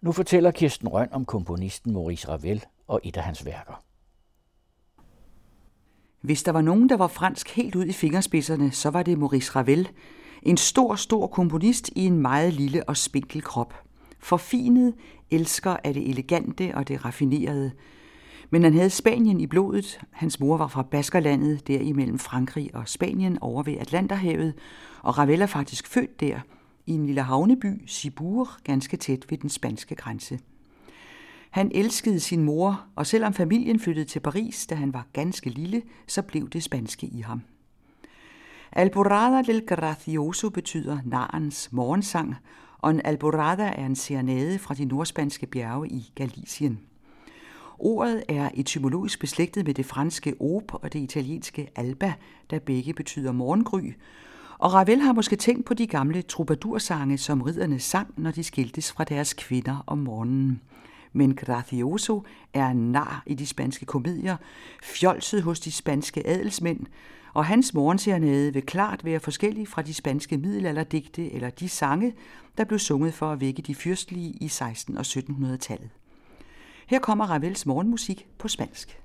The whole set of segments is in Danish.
Nu fortæller Kirsten Røn om komponisten Maurice Ravel og et af hans værker. Hvis der var nogen, der var fransk helt ud i fingerspidserne, så var det Maurice Ravel. En stor, stor komponist i en meget lille og spinkel krop. Forfinet, elsker af det elegante og det raffinerede. Men han havde Spanien i blodet. Hans mor var fra Baskerlandet, der imellem Frankrig og Spanien over ved Atlanterhavet, og Ravel er faktisk født der, i en lille havneby, Sibur, ganske tæt ved den spanske grænse. Han elskede sin mor, og selvom familien flyttede til Paris, da han var ganske lille, så blev det spanske i ham. Alborada del Gracioso betyder narens morgensang, og en alborada er en serenade fra de nordspanske bjerge i Galicien. Ordet er etymologisk beslægtet med det franske op og det italienske alba, der begge betyder morgengry, og Ravel har måske tænkt på de gamle troubadoursange, som ridderne sang, når de skiltes fra deres kvinder om morgenen. Men Gracioso er en nar i de spanske komedier, fjolset hos de spanske adelsmænd, og hans morgensernede vil klart være forskellig fra de spanske middelalderdigte eller de sange, der blev sunget for at vække de fyrstlige i 16- og 1700-tallet. Her kommer Ravels morgenmusik på spansk.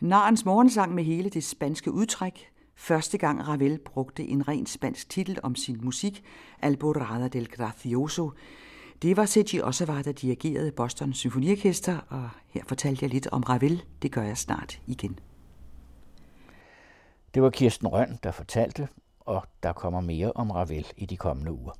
Narens morgensang med hele det spanske udtræk, første gang Ravel brugte en ren spansk titel om sin musik, Alborada del Gracioso, det var Sergi Ossava, der dirigerede Boston Symfoniorkester, og her fortalte jeg lidt om Ravel. Det gør jeg snart igen. Det var Kirsten Røn, der fortalte, og der kommer mere om Ravel i de kommende uger.